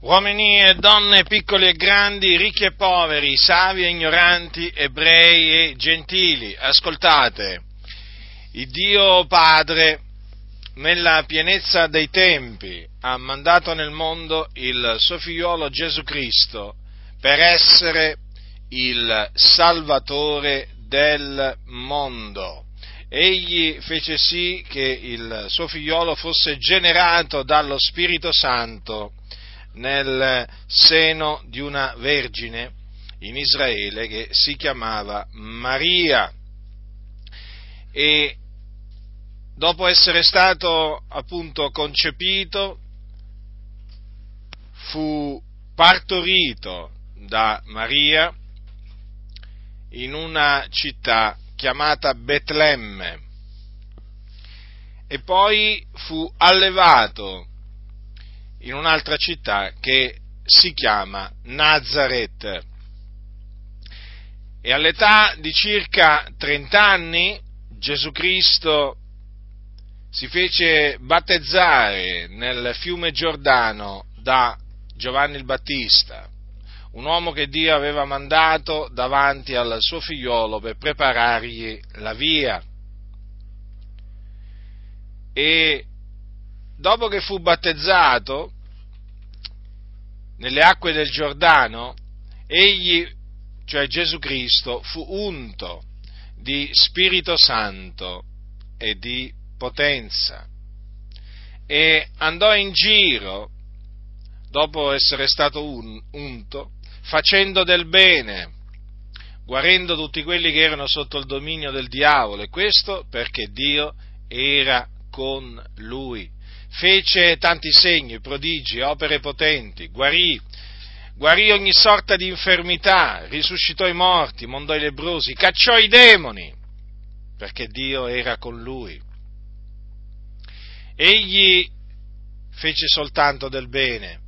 uomini e donne, piccoli e grandi, ricchi e poveri, savi e ignoranti, ebrei e gentili, ascoltate, il Dio Padre, nella pienezza dei tempi, ha mandato nel mondo il suo figliolo Gesù Cristo per essere il Salvatore del mondo. Egli fece sì che il suo figliolo fosse generato dallo Spirito Santo nel seno di una vergine in Israele che si chiamava Maria. E dopo essere stato appunto concepito fu partorito da Maria in una città chiamata Betlemme. E poi fu allevato in un'altra città che si chiama Nazareth. E all'età di circa 30 anni Gesù Cristo si fece battezzare nel fiume Giordano da Giovanni il Battista, un uomo che Dio aveva mandato davanti al suo figliolo per preparargli la via. E dopo che fu battezzato, nelle acque del Giordano, egli, cioè Gesù Cristo, fu unto di Spirito Santo e di potenza. E andò in giro, dopo essere stato un, unto, facendo del bene, guarendo tutti quelli che erano sotto il dominio del diavolo, e questo perché Dio era con lui fece tanti segni, prodigi, opere potenti, guarì, guarì ogni sorta di infermità, risuscitò i morti, mondò i lebrosi, cacciò i demoni, perché Dio era con lui. Egli fece soltanto del bene,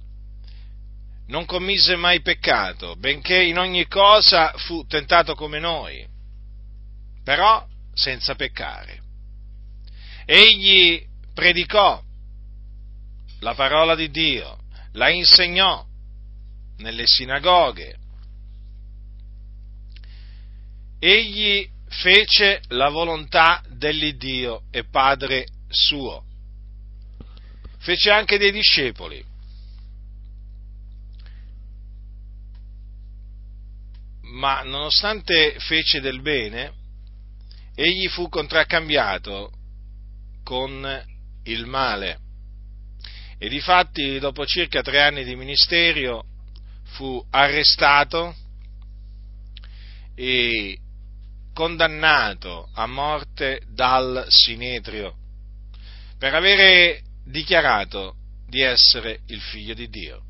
non commise mai peccato, benché in ogni cosa fu tentato come noi, però senza peccare. Egli predicò la parola di Dio, la insegnò nelle sinagoghe. Egli fece la volontà dell'Iddio e Padre suo. Fece anche dei discepoli. Ma nonostante fece del bene, egli fu contraccambiato con il male e difatti dopo circa tre anni di ministero fu arrestato e condannato a morte dal Sinedrio per avere dichiarato di essere il figlio di Dio.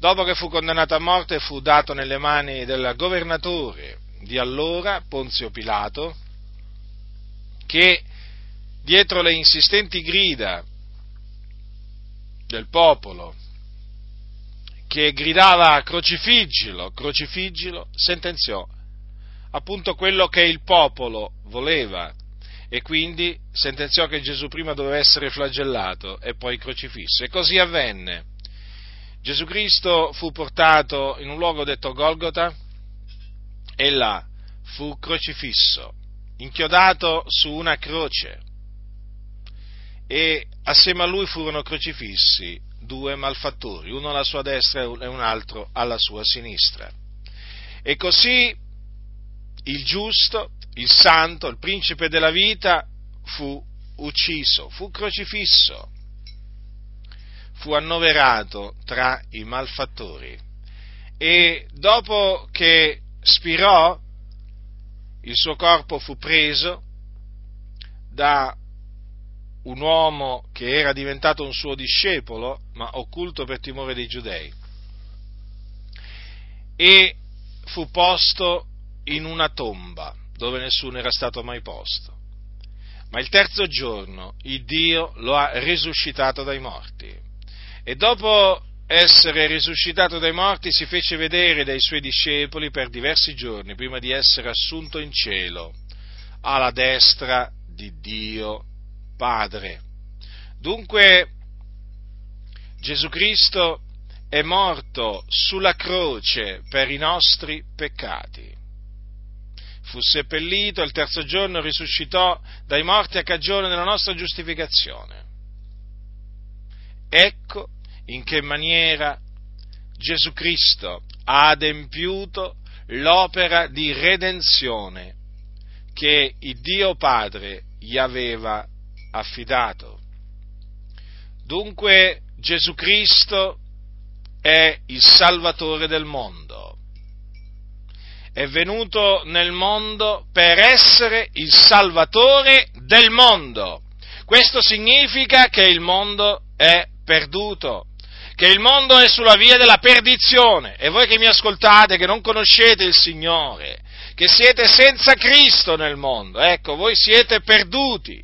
Dopo che fu condannato a morte fu dato nelle mani del governatore di allora, Ponzio Pilato, che dietro le insistenti grida del popolo che gridava crocifiggilo, crocifiggilo, sentenziò appunto quello che il popolo voleva e quindi sentenziò che Gesù prima doveva essere flagellato e poi crocifisso. E così avvenne. Gesù Cristo fu portato in un luogo detto Golgota e là fu crocifisso, inchiodato su una croce e assieme a lui furono crocifissi due malfattori, uno alla sua destra e un altro alla sua sinistra. E così il giusto, il santo, il principe della vita fu ucciso, fu crocifisso, fu annoverato tra i malfattori. E dopo che spirò, il suo corpo fu preso da un uomo che era diventato un suo discepolo, ma occulto per timore dei giudei, e fu posto in una tomba dove nessuno era stato mai posto. Ma il terzo giorno il Dio lo ha risuscitato dai morti. E dopo essere risuscitato dai morti si fece vedere dai suoi discepoli per diversi giorni prima di essere assunto in cielo alla destra di Dio Padre. Dunque Gesù Cristo è morto sulla croce per i nostri peccati. Fu seppellito il terzo giorno risuscitò dai morti a cagione della nostra giustificazione. Ecco in che maniera Gesù Cristo ha adempiuto l'opera di redenzione che il Dio Padre gli aveva affidato. Dunque Gesù Cristo è il Salvatore del mondo. È venuto nel mondo per essere il Salvatore del mondo. Questo significa che il mondo è perduto che il mondo è sulla via della perdizione e voi che mi ascoltate, che non conoscete il Signore, che siete senza Cristo nel mondo, ecco, voi siete perduti,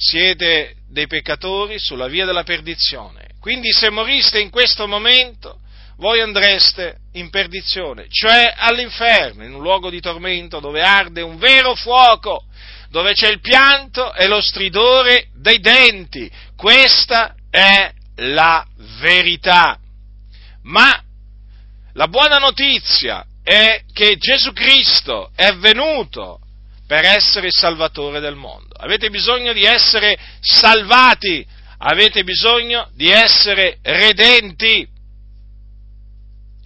siete dei peccatori sulla via della perdizione. Quindi se moriste in questo momento, voi andreste in perdizione, cioè all'inferno, in un luogo di tormento dove arde un vero fuoco, dove c'è il pianto e lo stridore dei denti. Questa è la verità. Ma la buona notizia è che Gesù Cristo è venuto per essere il Salvatore del mondo. Avete bisogno di essere salvati, avete bisogno di essere redenti.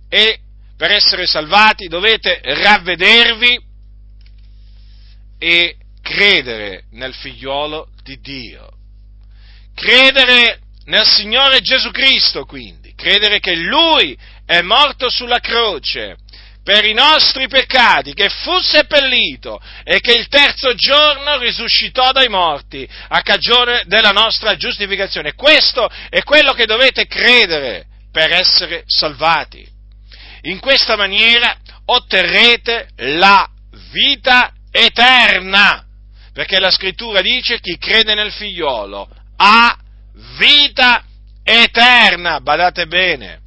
E per essere salvati dovete ravvedervi e credere nel figliuolo di Dio. Credere nel Signore Gesù Cristo, quindi, credere che Lui è morto sulla croce per i nostri peccati, che fu seppellito e che il terzo giorno risuscitò dai morti a cagione della nostra giustificazione. Questo è quello che dovete credere per essere salvati. In questa maniera otterrete la vita eterna, perché la scrittura dice chi crede nel figliolo ha vita eterna, badate bene.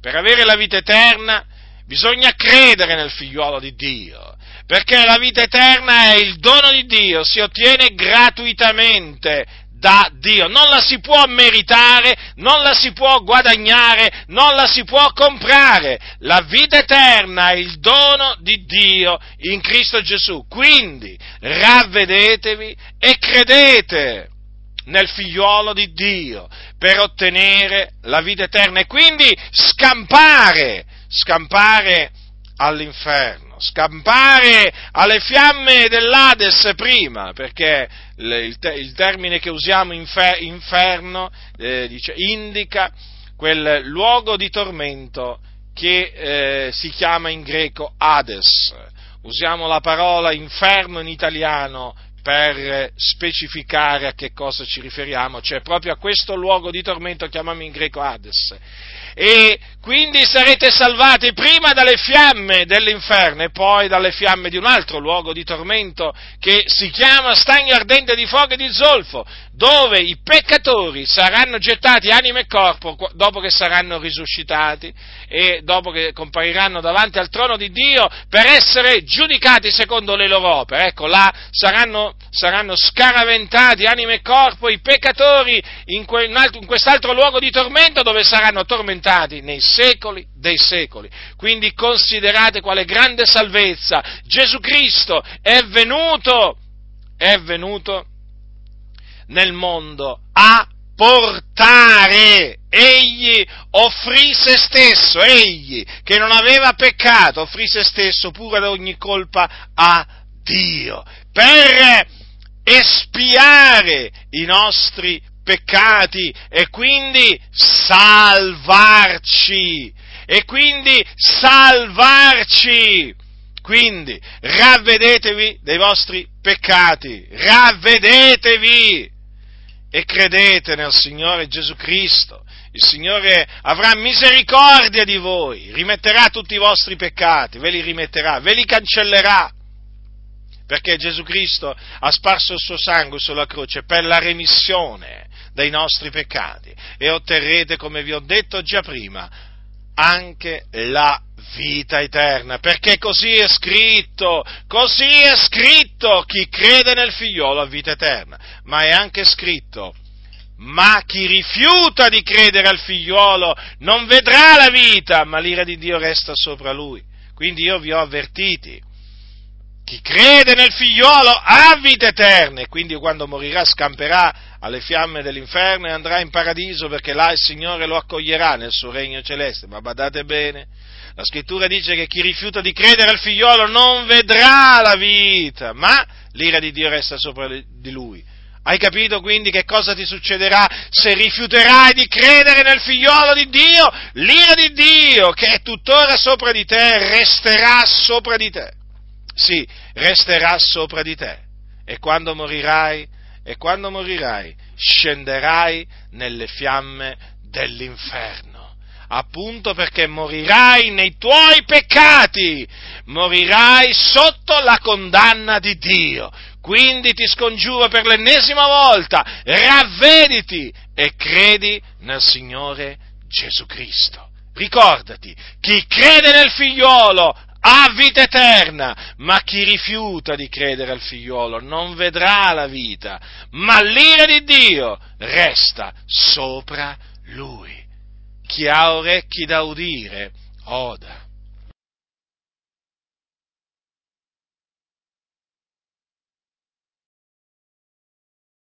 Per avere la vita eterna bisogna credere nel figliuolo di Dio, perché la vita eterna è il dono di Dio, si ottiene gratuitamente da Dio, non la si può meritare, non la si può guadagnare, non la si può comprare. La vita eterna è il dono di Dio in Cristo Gesù. Quindi ravvedetevi e credete nel figliuolo di Dio per ottenere la vita eterna e quindi scampare, scampare all'inferno, scampare alle fiamme dell'Ades prima, perché il, termine che usiamo infer, inferno eh, dice, indica quel luogo di tormento che eh, si chiama in greco Hades. Usiamo la parola inferno in italiano per specificare a che cosa ci riferiamo, cioè proprio a questo luogo di tormento chiamiamo in greco Hades. E quindi sarete salvati prima dalle fiamme dell'inferno e poi dalle fiamme di un altro luogo di tormento che si chiama stagno ardente di fuoco e di zolfo, dove i peccatori saranno gettati anima e corpo dopo che saranno risuscitati e dopo che compariranno davanti al trono di Dio per essere giudicati secondo le loro opere. Ecco, là saranno, saranno scaraventati anima e corpo i peccatori in, quest'altro luogo di tormento dove saranno tormentati nei secoli dei secoli. Quindi considerate quale grande salvezza Gesù Cristo è venuto, è venuto nel mondo a portare. Egli offrì se stesso, egli che non aveva peccato, offrì se stesso pure ad ogni colpa a Dio, per espiare i nostri peccati e quindi salvarci. E quindi salvarci. Quindi ravvedetevi dei vostri peccati, ravvedetevi e credete nel Signore Gesù Cristo. Il Signore avrà misericordia di voi, rimetterà tutti i vostri peccati, ve li rimetterà, ve li cancellerà, perché Gesù Cristo ha sparso il suo sangue sulla croce per la remissione dei nostri peccati e otterrete, come vi ho detto già prima, anche la vita eterna, perché così è scritto, così è scritto, chi crede nel figliolo ha vita eterna, ma è anche scritto, ma chi rifiuta di credere al figliuolo non vedrà la vita, ma l'ira di Dio resta sopra lui. Quindi io vi ho avvertiti. Chi crede nel figliuolo ha vita eterna e quindi quando morirà scamperà alle fiamme dell'inferno e andrà in paradiso perché là il Signore lo accoglierà nel suo regno celeste. Ma badate bene, la scrittura dice che chi rifiuta di credere al figliolo non vedrà la vita, ma l'ira di Dio resta sopra di lui. Hai capito quindi che cosa ti succederà se rifiuterai di credere nel figliolo di Dio? L'ira di Dio, che è tuttora sopra di te, resterà sopra di te. Sì, resterà sopra di te. E quando morirai, e quando morirai, scenderai nelle fiamme dell'inferno appunto perché morirai nei tuoi peccati, morirai sotto la condanna di Dio. Quindi ti scongiuro per l'ennesima volta, ravvediti e credi nel Signore Gesù Cristo. Ricordati, chi crede nel figliolo ha vita eterna, ma chi rifiuta di credere al figliolo non vedrà la vita, ma l'ira di Dio resta sopra lui. Chi ha orecchi da udire, oda.